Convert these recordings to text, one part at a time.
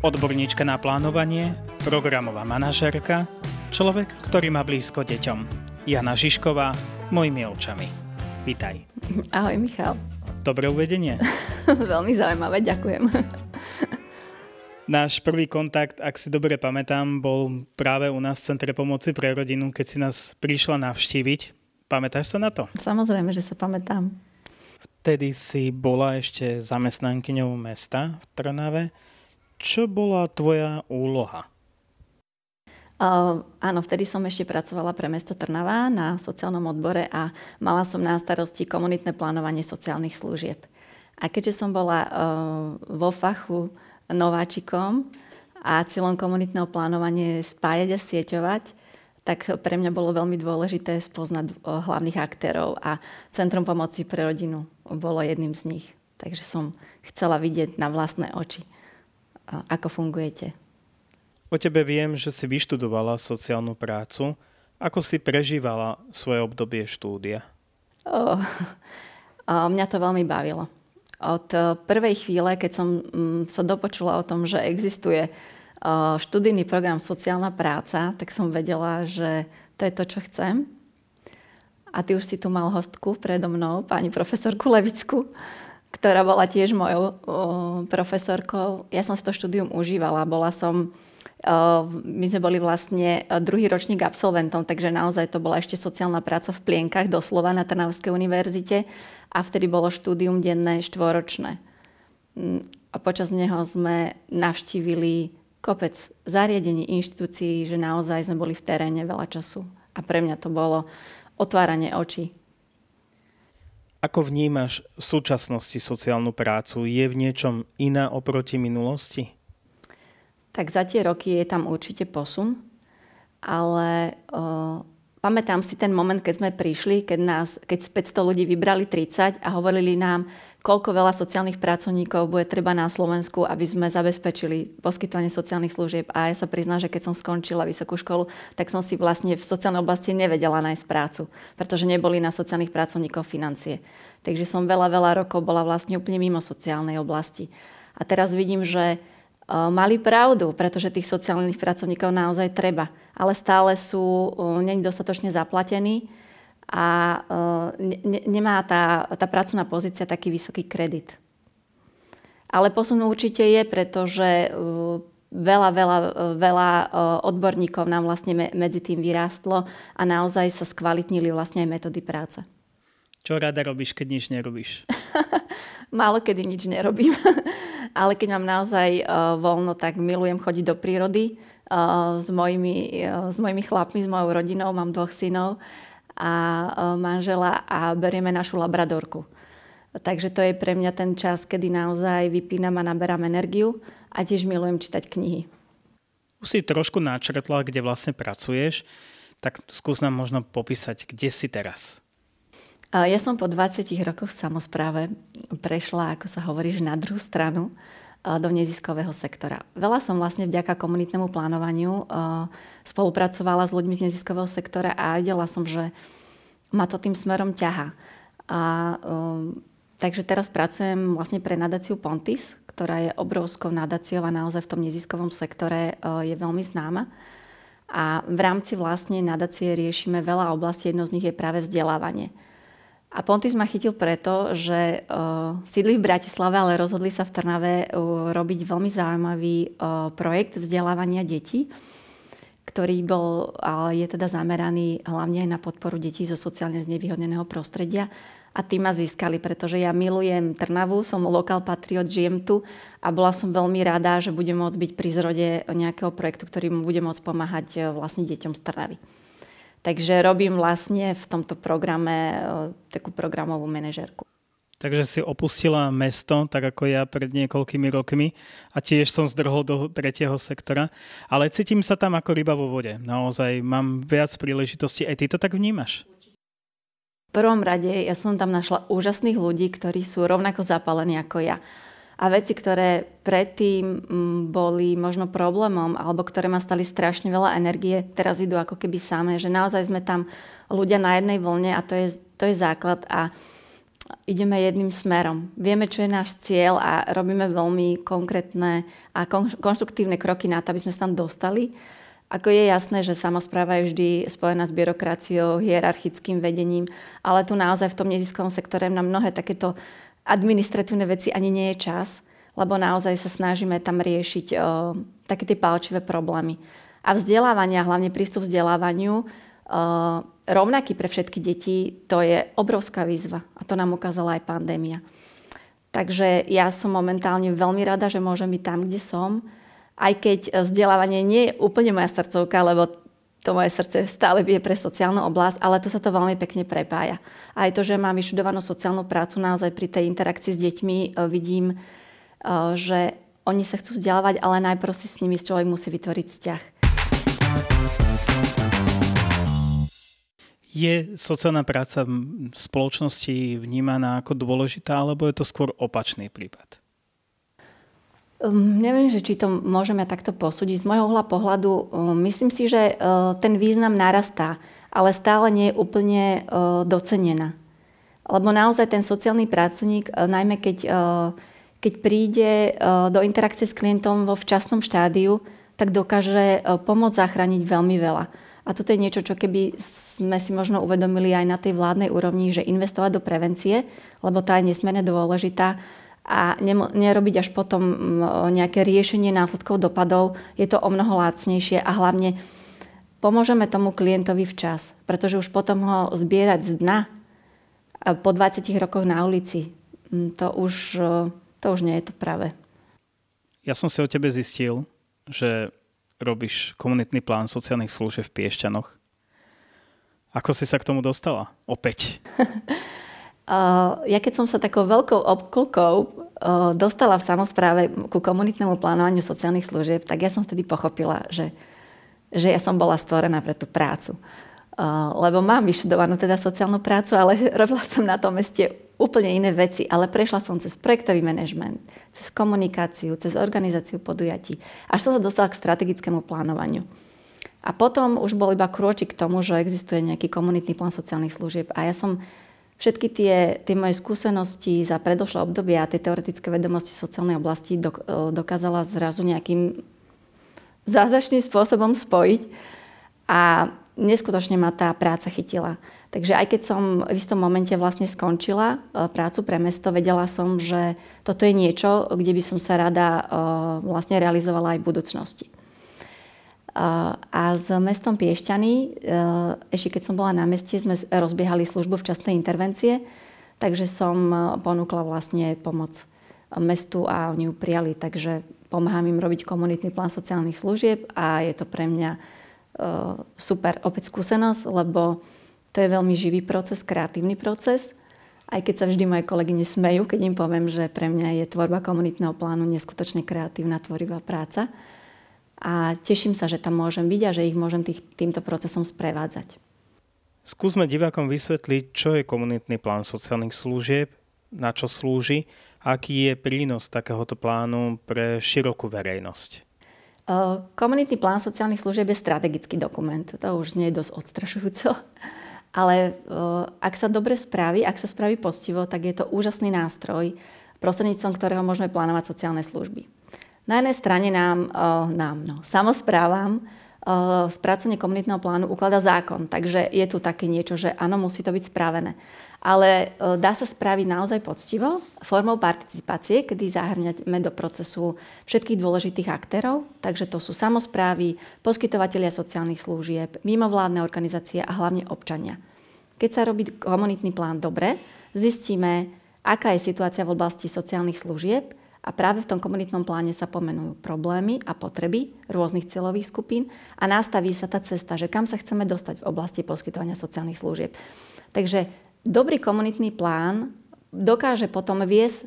odborníčka na plánovanie, programová manažérka, človek, ktorý má blízko deťom. Jana Žižková, mojimi očami. Vítaj. Ahoj Michal. Dobré uvedenie. Veľmi zaujímavé, ďakujem. Náš prvý kontakt, ak si dobre pamätám, bol práve u nás v Centre pomoci pre rodinu, keď si nás prišla navštíviť. Pamätáš sa na to? Samozrejme, že sa pamätám. Vtedy si bola ešte zamestnankyňou mesta v Trnave. Čo bola tvoja úloha? Uh, áno, vtedy som ešte pracovala pre mesto Trnava na sociálnom odbore a mala som na starosti komunitné plánovanie sociálnych služieb. A keďže som bola uh, vo fachu nováčikom a cieľom komunitného plánovania je spájať a sieťovať, tak pre mňa bolo veľmi dôležité spoznať hlavných aktérov a Centrum pomoci pre rodinu bolo jedným z nich. Takže som chcela vidieť na vlastné oči ako fungujete. O tebe viem, že si vyštudovala sociálnu prácu. Ako si prežívala svoje obdobie štúdia? Oh, mňa to veľmi bavilo. Od e, prvej chvíle, keď som mm, sa dopočula o tom, že existuje e, študijný program Sociálna práca, tak som vedela, že to je to, čo chcem. A ty už si tu mal hostku predo mnou, pani profesorku Levicku, ktorá bola tiež mojou profesorkou. Ja som si to štúdium užívala. Bola som, my sme boli vlastne druhý ročník absolventom, takže naozaj to bola ešte sociálna práca v plienkach, doslova na Trnavskej univerzite. A vtedy bolo štúdium denné štvoročné. Mm, a počas neho sme navštívili kopec zariadení, inštitúcií, že naozaj sme boli v teréne veľa času. A pre mňa to bolo otváranie očí ako vnímaš v súčasnosti sociálnu prácu? Je v niečom iná oproti minulosti? Tak za tie roky je tam určite posun, ale o, pamätám si ten moment, keď sme prišli, keď, nás, keď z 500 ľudí vybrali 30 a hovorili nám, koľko veľa sociálnych pracovníkov bude treba na Slovensku, aby sme zabezpečili poskytovanie sociálnych služieb. A ja sa priznám, že keď som skončila vysokú školu, tak som si vlastne v sociálnej oblasti nevedela nájsť prácu, pretože neboli na sociálnych pracovníkov financie. Takže som veľa, veľa rokov bola vlastne úplne mimo sociálnej oblasti. A teraz vidím, že e, mali pravdu, pretože tých sociálnych pracovníkov naozaj treba. Ale stále sú e, není dostatočne zaplatení a e, ne, nemá tá, tá pracovná pozícia taký vysoký kredit. Ale posun určite je, pretože e, veľa, veľa, e, veľa odborníkov nám vlastne medzi tým vyrástlo a naozaj sa skvalitnili vlastne aj metódy práce. Čo rada robíš, keď nič nerobíš? Málo kedy nič nerobím. Ale keď mám naozaj voľno, tak milujem chodiť do prírody s, mojimi, s mojimi chlapmi, s mojou rodinou. Mám dvoch synov a e, manžela a berieme našu labradorku. Takže to je pre mňa ten čas, kedy naozaj vypínam a naberám energiu a tiež milujem čítať knihy. Už si trošku načrtla, kde vlastne pracuješ, tak skús nám možno popísať, kde si teraz. Ja som po 20 rokoch v samozpráve prešla, ako sa hovorí, že na druhú stranu do neziskového sektora. Veľa som vlastne vďaka komunitnému plánovaniu spolupracovala s ľuďmi z neziskového sektora a videla som, že ma to tým smerom ťaha. A, takže teraz pracujem vlastne pre nadáciu Pontis, ktorá je obrovskou nadáciou a naozaj v tom neziskovom sektore je veľmi známa. A v rámci vlastne nadácie riešime veľa oblastí, jedno z nich je práve vzdelávanie. A Pontis ma chytil preto, že uh, sídli v Bratislave, ale rozhodli sa v Trnave uh, robiť veľmi zaujímavý uh, projekt vzdelávania detí, ktorý bol, ale je teda zameraný hlavne aj na podporu detí zo sociálne znevýhodneného prostredia. A tým ma získali, pretože ja milujem Trnavu, som lokál patriot, žijem tu a bola som veľmi rada, že budem môcť byť pri zrode nejakého projektu, ktorý mu bude môcť pomáhať vlastne deťom z Trnavy. Takže robím vlastne v tomto programe e, takú programovú manažerku. Takže si opustila mesto, tak ako ja pred niekoľkými rokmi a tiež som zdrhol do tretieho sektora, ale cítim sa tam ako ryba vo vode. Naozaj mám viac príležitostí. Aj ty to tak vnímaš? V prvom rade ja som tam našla úžasných ľudí, ktorí sú rovnako zapálení ako ja a veci, ktoré predtým mm, boli možno problémom alebo ktoré ma stali strašne veľa energie, teraz idú ako keby samé, že naozaj sme tam ľudia na jednej vlne a to je, to je základ a ideme jedným smerom. Vieme, čo je náš cieľ a robíme veľmi konkrétne a konštruktívne kroky na to, aby sme sa tam dostali. Ako je jasné, že samozpráva je vždy spojená s byrokraciou, hierarchickým vedením, ale tu naozaj v tom neziskovom sektore na mnohé takéto administratívne veci ani nie je čas, lebo naozaj sa snažíme tam riešiť o, také tie palčivé problémy. A vzdelávanie, hlavne prístup vzdelávaniu, o, rovnaký pre všetky deti, to je obrovská výzva. A to nám ukázala aj pandémia. Takže ja som momentálne veľmi rada, že môžem byť tam, kde som. Aj keď vzdelávanie nie je úplne moja srdcovka, lebo to moje srdce stále vie pre sociálnu oblasť, ale tu sa to veľmi pekne prepája. Aj to, že mám vyštudovanú sociálnu prácu, naozaj pri tej interakcii s deťmi e, vidím, e, že oni sa chcú vzdelávať, ale najprv si s nimi človek musí vytvoriť vzťah. Je sociálna práca v spoločnosti vnímaná ako dôležitá, alebo je to skôr opačný prípad? Um, neviem, že či to môžeme takto posúdiť. Z môjho uhla pohľadu um, myslím si, že uh, ten význam narastá, ale stále nie je úplne uh, docenená. Lebo naozaj ten sociálny pracovník, najmä keď, keď príde do interakcie s klientom vo včasnom štádiu, tak dokáže pomôcť zachrániť veľmi veľa. A toto je niečo, čo keby sme si možno uvedomili aj na tej vládnej úrovni, že investovať do prevencie, lebo tá je nesmierne dôležitá, a nerobiť až potom nejaké riešenie následkov dopadov, je to o mnoho lácnejšie a hlavne pomôžeme tomu klientovi včas, pretože už potom ho zbierať z dna po 20 rokoch na ulici, to už, to už nie je to práve. Ja som si o tebe zistil, že robíš komunitný plán sociálnych služieb v Piešťanoch. Ako si sa k tomu dostala? Opäť. ja keď som sa takou veľkou obklkou dostala v samozpráve ku komunitnému plánovaniu sociálnych služieb, tak ja som vtedy pochopila, že, že ja som bola stvorená pre tú prácu. Lebo mám vyštudovanú teda sociálnu prácu, ale robila som na tom meste úplne iné veci, ale prešla som cez projektový manažment, cez komunikáciu, cez organizáciu podujatí, až som sa dostala k strategickému plánovaniu. A potom už bol iba krôčik k tomu, že existuje nejaký komunitný plán sociálnych služieb. A ja som všetky tie, tie moje skúsenosti za predošlé obdobie a tie teoretické vedomosti sociálnej oblasti dok, e, dokázala zrazu nejakým zázračným spôsobom spojiť a neskutočne ma tá práca chytila. Takže aj keď som v istom momente vlastne skončila e, prácu pre mesto, vedela som, že toto je niečo, kde by som sa rada e, vlastne realizovala aj v budúcnosti. A s mestom Piešťany, e, ešte keď som bola na meste, sme rozbiehali službu včasnej intervencie, takže som e, ponúkla vlastne pomoc mestu a oni ju prijali. Takže pomáham im robiť komunitný plán sociálnych služieb a je to pre mňa e, super opäť skúsenosť, lebo to je veľmi živý proces, kreatívny proces. Aj keď sa vždy moje kolegy smejú, keď im poviem, že pre mňa je tvorba komunitného plánu neskutočne kreatívna, tvorivá práca a teším sa, že tam môžem byť a že ich môžem tých, týmto procesom sprevádzať. Skúsme divákom vysvetliť, čo je komunitný plán sociálnych služieb, na čo slúži aký je prínos takéhoto plánu pre širokú verejnosť. Komunitný plán sociálnych služieb je strategický dokument. To už nie je dosť odstrašujúco. Ale ak sa dobre spraví, ak sa spraví postivo, tak je to úžasný nástroj, prostredníctvom ktorého môžeme plánovať sociálne služby. Na jednej strane nám, uh, nám no, samozprávam spracovanie komunitného plánu ukladá zákon, takže je tu také niečo, že áno, musí to byť spravené. Ale uh, dá sa spraviť naozaj poctivo, formou participácie, kedy zahrňame do procesu všetkých dôležitých aktérov, takže to sú samozprávy, poskytovateľia sociálnych služieb, mimovládne organizácie a hlavne občania. Keď sa robí komunitný plán dobre, zistíme, aká je situácia v oblasti sociálnych služieb, a práve v tom komunitnom pláne sa pomenujú problémy a potreby rôznych cieľových skupín a nastaví sa tá cesta, že kam sa chceme dostať v oblasti poskytovania sociálnych služieb. Takže dobrý komunitný plán dokáže potom viesť e,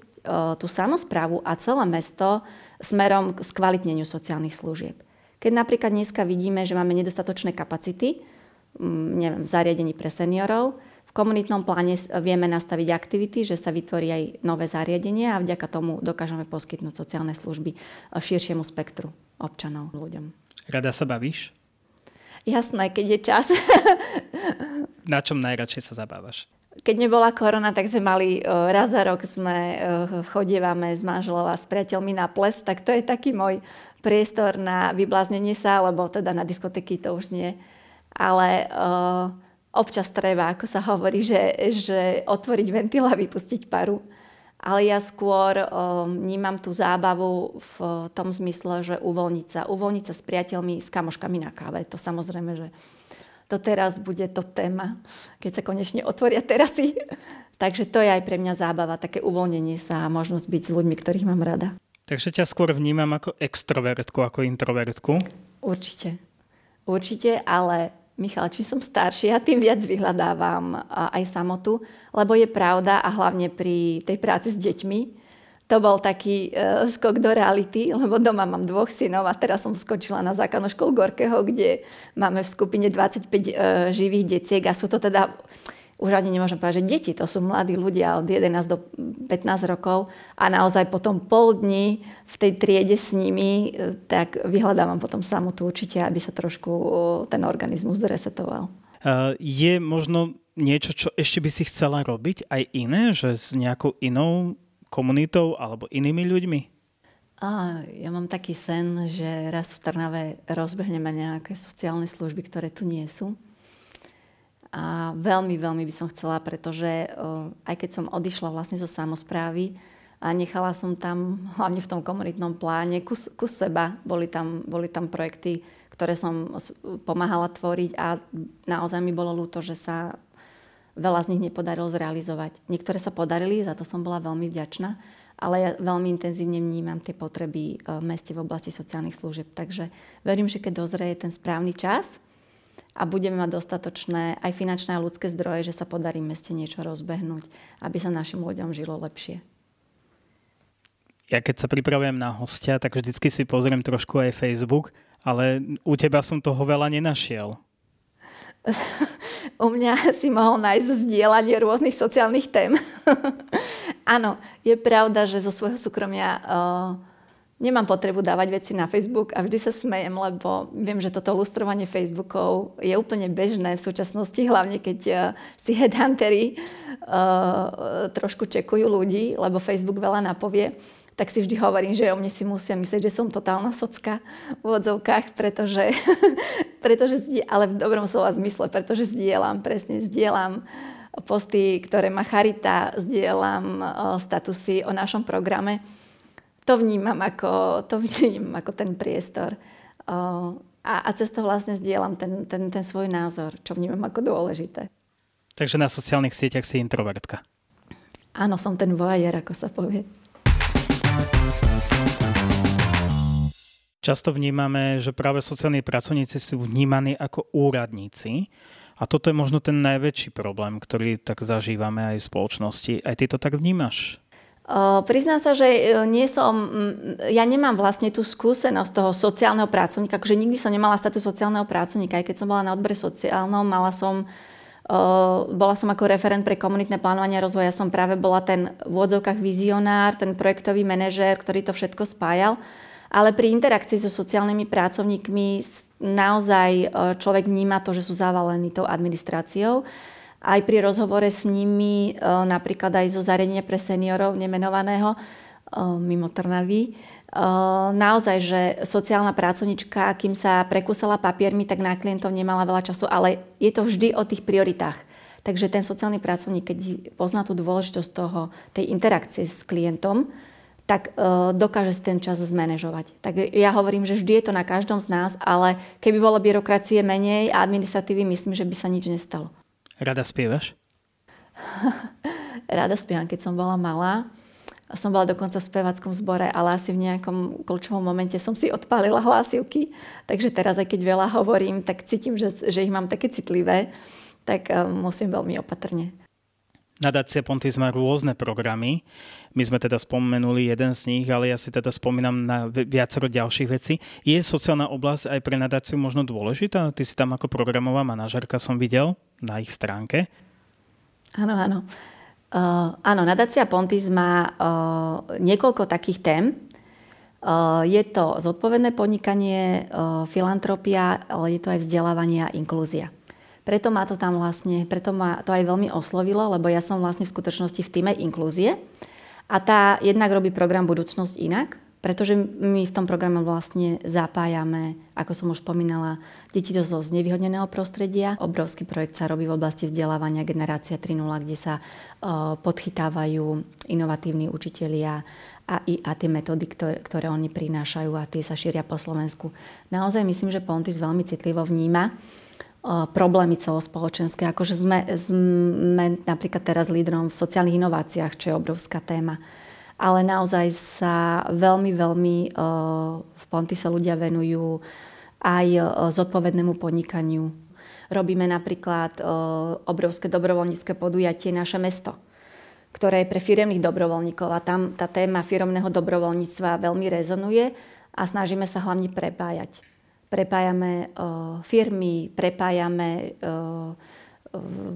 tú samozprávu a celé mesto smerom k skvalitneniu sociálnych služieb. Keď napríklad dneska vidíme, že máme nedostatočné kapacity, neviem, v zariadení pre seniorov, komunitnom pláne vieme nastaviť aktivity, že sa vytvorí aj nové zariadenie a vďaka tomu dokážeme poskytnúť sociálne služby širšiemu spektru občanov, ľuďom. Rada sa bavíš? Jasné, keď je čas. Na čom najradšej sa zabávaš? keď nebola korona, tak sme mali raz za rok sme chodievame s manželom a s priateľmi na ples, tak to je taký môj priestor na vybláznenie sa, lebo teda na diskotéky to už nie. Ale uh, občas treba, ako sa hovorí, že, že otvoriť ventil a vypustiť paru. Ale ja skôr um, vnímam tú zábavu v tom zmysle, že uvoľniť sa. Uvoľniť sa s priateľmi, s kamoškami na káve. To samozrejme, že to teraz bude top téma, keď sa konečne otvoria terasy. Takže to je aj pre mňa zábava, také uvoľnenie sa a možnosť byť s ľuďmi, ktorých mám rada. Takže ťa skôr vnímam ako extrovertku, ako introvertku? Určite. Určite, ale Michal, čím som staršia, tým viac vyhľadávam aj samotu, lebo je pravda a hlavne pri tej práci s deťmi, to bol taký uh, skok do reality, lebo doma mám dvoch synov a teraz som skočila na základnú školu Gorkého, kde máme v skupine 25 uh, e, živých detiek a sú to teda už ani nemôžem povedať, že deti, to sú mladí ľudia od 11 do 15 rokov a naozaj potom pol dní v tej triede s nimi, e, tak vyhľadávam potom samotu určite, aby sa trošku ten organizmus zresetoval. Je možno niečo, čo ešte by si chcela robiť aj iné, že s nejakou inou komunitou alebo inými ľuďmi? A ja mám taký sen, že raz v Trnave rozbehneme nejaké sociálne služby, ktoré tu nie sú a veľmi, veľmi by som chcela, pretože aj keď som odišla vlastne zo samozprávy a nechala som tam, hlavne v tom komunitnom pláne, kus, kus seba, boli tam, boli tam projekty, ktoré som pomáhala tvoriť a naozaj mi bolo ľúto, že sa veľa z nich nepodarilo zrealizovať. Niektoré sa podarili, za to som bola veľmi vďačná, ale ja veľmi intenzívne vnímam tie potreby v meste v oblasti sociálnych služieb. Takže verím, že keď dozrie ten správny čas, a budeme mať dostatočné aj finančné a ľudské zdroje, že sa podarí meste niečo rozbehnúť, aby sa našim ľuďom žilo lepšie. Ja keď sa pripravujem na hostia, tak vždycky si pozriem trošku aj Facebook, ale u teba som toho veľa nenašiel. u mňa si mohol nájsť zdieľanie rôznych sociálnych tém. Áno, je pravda, že zo svojho súkromia uh, nemám potrebu dávať veci na Facebook a vždy sa smejem, lebo viem, že toto lustrovanie Facebookov je úplne bežné v súčasnosti, hlavne keď uh, si headhuntery uh, trošku čekujú ľudí, lebo Facebook veľa napovie tak si vždy hovorím, že o mne si musia myslieť, že som totálna socka v odzovkách, pretože, pretože ale v dobrom slova zmysle, pretože zdieľam, presne zdieľam posty, ktoré má Charita, zdieľam statusy o našom programe to vnímam ako, to vnímam ako ten priestor. A, a cez to vlastne zdieľam ten, ten, ten svoj názor, čo vnímam ako dôležité. Takže na sociálnych sieťach si introvertka. Áno, som ten vojajer, ako sa povie. Často vnímame, že práve sociálni pracovníci sú vnímaní ako úradníci. A toto je možno ten najväčší problém, ktorý tak zažívame aj v spoločnosti. Aj ty to tak vnímaš? Priznám sa, že e, nie som, ja nemám vlastne tú skúsenosť toho sociálneho pracovníka, akože nikdy som nemala status sociálneho pracovníka, aj keď som bola na odbore sociálnom, mala som, bola som ako referent pre komunitné plánovanie a rozvoj, ja som práve bola ten v odzovkách vizionár, ten projektový manažér, ktorý to všetko spájal. Ale pri interakcii so sociálnymi pracovníkmi naozaj človek vníma to, že sú zavalení tou administráciou aj pri rozhovore s nimi, e, napríklad aj zo zariadenia pre seniorov nemenovaného e, mimo Trnavy, e, naozaj, že sociálna pracovnička, kým sa prekúsala papiermi, tak na klientov nemala veľa času, ale je to vždy o tých prioritách. Takže ten sociálny pracovník, keď pozná tú dôležitosť toho, tej interakcie s klientom, tak dokáže si ten čas zmanéžovať. Tak ja hovorím, že vždy je to na každom z nás, ale keby bolo byrokracie menej a administratívy, myslím, že by sa nič nestalo. Rada spievaš? Rada spievam, keď som bola malá. Som bola dokonca v spevackom zbore, ale asi v nejakom kľúčovom momente som si odpálila hlásivky. Takže teraz, aj keď veľa hovorím, tak cítim, že, že ich mám také citlivé, tak um, musím veľmi opatrne. Nadácia Pontis má rôzne programy. My sme teda spomenuli jeden z nich, ale ja si teda spomínam na viacero ďalších vecí. Je sociálna oblasť aj pre nadáciu možno dôležitá? Ty si tam ako programová manažerka som videl na ich stránke. Áno, áno. Uh, áno, nadácia Pontis má uh, niekoľko takých tém. Uh, je to zodpovedné podnikanie, uh, filantropia, ale je to aj vzdelávanie a inklúzia. Preto ma to tam vlastne, preto ma to aj veľmi oslovilo, lebo ja som vlastne v skutočnosti v týme inklúzie. A tá jednak robí program Budúcnosť inak, pretože my v tom programe vlastne zapájame, ako som už spomínala, deti zo znevýhodneného prostredia. Obrovský projekt sa robí v oblasti vzdelávania Generácia 3.0, kde sa podchytávajú inovatívni učitelia a, i, a tie metódy, ktoré, ktoré oni prinášajú a tie sa šíria po Slovensku. Naozaj myslím, že Pontis veľmi citlivo vníma problémy celospoločenské. Akože sme, sme napríklad teraz lídrom v sociálnych inováciách, čo je obrovská téma ale naozaj sa veľmi, veľmi eh, v Ponty sa ľudia venujú aj eh, zodpovednému podnikaniu. Robíme napríklad eh, obrovské dobrovoľnícke podujatie Naše mesto, ktoré je pre firemných dobrovoľníkov a tam tá téma firemného dobrovoľníctva veľmi rezonuje a snažíme sa hlavne prepájať. Prepájame firmy, prepájame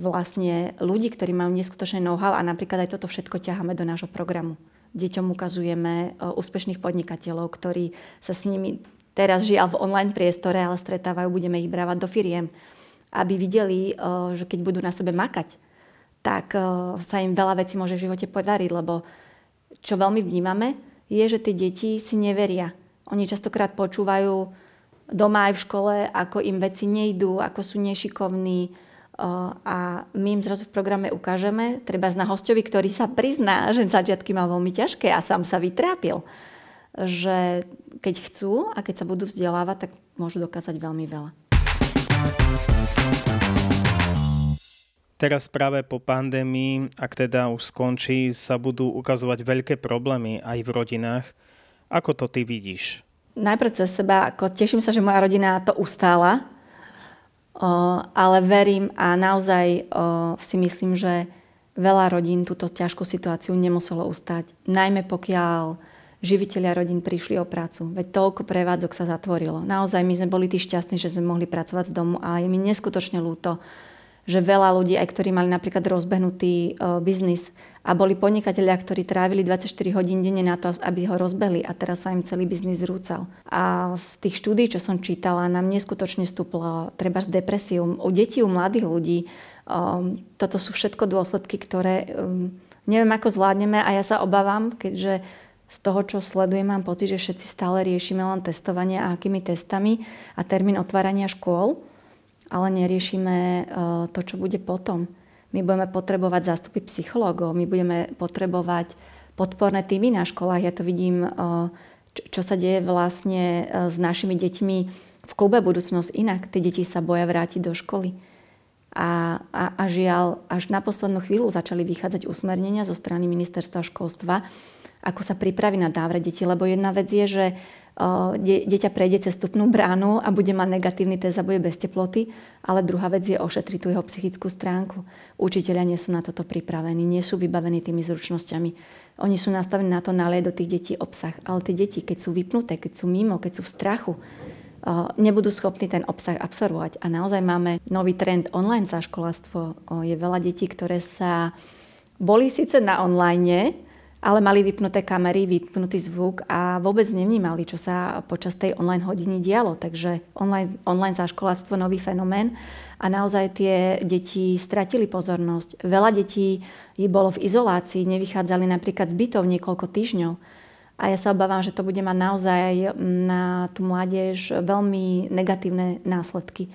vlastne ľudí, ktorí majú neskutočné know-how a napríklad aj toto všetko ťaháme do nášho programu deťom ukazujeme e, úspešných podnikateľov, ktorí sa s nimi teraz žiaľ v online priestore, ale stretávajú, budeme ich brávať do firiem, aby videli, e, že keď budú na sebe makať, tak e, sa im veľa vecí môže v živote podariť, lebo čo veľmi vnímame, je, že tie deti si neveria. Oni častokrát počúvajú doma aj v škole, ako im veci nejdú, ako sú nešikovní, a my im zrazu v programe ukážeme, treba na hostovi, ktorý sa prizná, že začiatky mal veľmi ťažké a sám sa vytrápil, že keď chcú a keď sa budú vzdelávať, tak môžu dokázať veľmi veľa. Teraz práve po pandémii, ak teda už skončí, sa budú ukazovať veľké problémy aj v rodinách. Ako to ty vidíš? Najprv cez seba, ako teším sa, že moja rodina to ustála, ale verím a naozaj si myslím, že veľa rodín túto ťažkú situáciu nemuselo ustať. Najmä pokiaľ živiteľia rodín prišli o prácu. Veď toľko prevádzok sa zatvorilo. Naozaj my sme boli tí šťastní, že sme mohli pracovať z domu a je mi neskutočne ľúto, že veľa ľudí, aj ktorí mali napríklad rozbehnutý biznis, a boli podnikatelia, ktorí trávili 24 hodín denne na to, aby ho rozbehli a teraz sa im celý biznis zrúcal. A z tých štúdí, čo som čítala, nám neskutočne stúplo treba z depresiu u detí, u mladých ľudí. Um, toto sú všetko dôsledky, ktoré um, neviem, ako zvládneme a ja sa obávam, keďže z toho, čo sledujem, mám pocit, že všetci stále riešime len testovanie a akými testami a termín otvárania škôl, ale neriešime uh, to, čo bude potom. My budeme potrebovať zástupy psychológov, my budeme potrebovať podporné týmy na školách. Ja to vidím, čo sa deje vlastne s našimi deťmi v klube Budúcnosť inak. Tie deti sa boja vrátiť do školy. A, a, a žiaľ, až na poslednú chvíľu začali vychádzať usmernenia zo strany ministerstva školstva, ako sa pripraví na návrat detí. Lebo jedna vec je, že dieťa prejde cez vstupnú bránu a bude mať negatívny test a bude bez teploty, ale druhá vec je ošetriť tú jeho psychickú stránku. Učiteľia nie sú na toto pripravení, nie sú vybavení tými zručnosťami. Oni sú nastavení na to nalieť do tých detí obsah, ale tie deti, keď sú vypnuté, keď sú mimo, keď sú v strachu, nebudú schopní ten obsah absorbovať. A naozaj máme nový trend online zaškoláctvo. Je veľa detí, ktoré sa boli síce na online, ale mali vypnuté kamery, vypnutý zvuk a vôbec nevnímali, čo sa počas tej online hodiny dialo. Takže online, online záškoláctvo nový fenomén a naozaj tie deti stratili pozornosť. Veľa detí bolo v izolácii, nevychádzali napríklad z bytov niekoľko týždňov. A ja sa obávam, že to bude mať naozaj na tú mládež veľmi negatívne následky.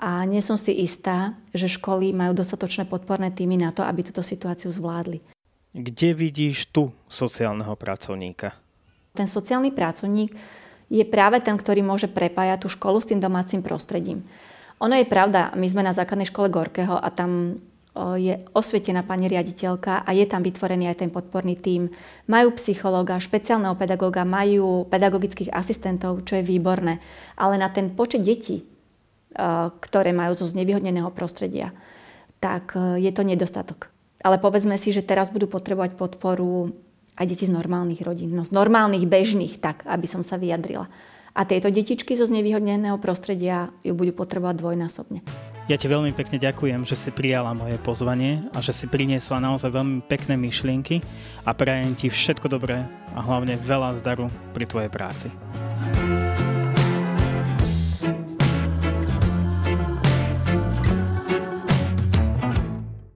A nie som si istá, že školy majú dostatočné podporné týmy na to, aby túto situáciu zvládli. Kde vidíš tu sociálneho pracovníka? Ten sociálny pracovník je práve ten, ktorý môže prepájať tú školu s tým domácim prostredím. Ono je pravda, my sme na základnej škole Gorkého a tam je osvietená pani riaditeľka a je tam vytvorený aj ten podporný tím. Majú psychológa, špeciálneho pedagóga, majú pedagogických asistentov, čo je výborné. Ale na ten počet detí, ktoré majú zo znevýhodneného prostredia, tak je to nedostatok. Ale povedzme si, že teraz budú potrebovať podporu aj deti z normálnych rodín, no z normálnych, bežných, tak, aby som sa vyjadrila. A tieto detičky zo znevýhodneného prostredia ju budú potrebovať dvojnásobne. Ja ti veľmi pekne ďakujem, že si prijala moje pozvanie a že si priniesla naozaj veľmi pekné myšlienky a prajem ti všetko dobré a hlavne veľa zdaru pri tvojej práci.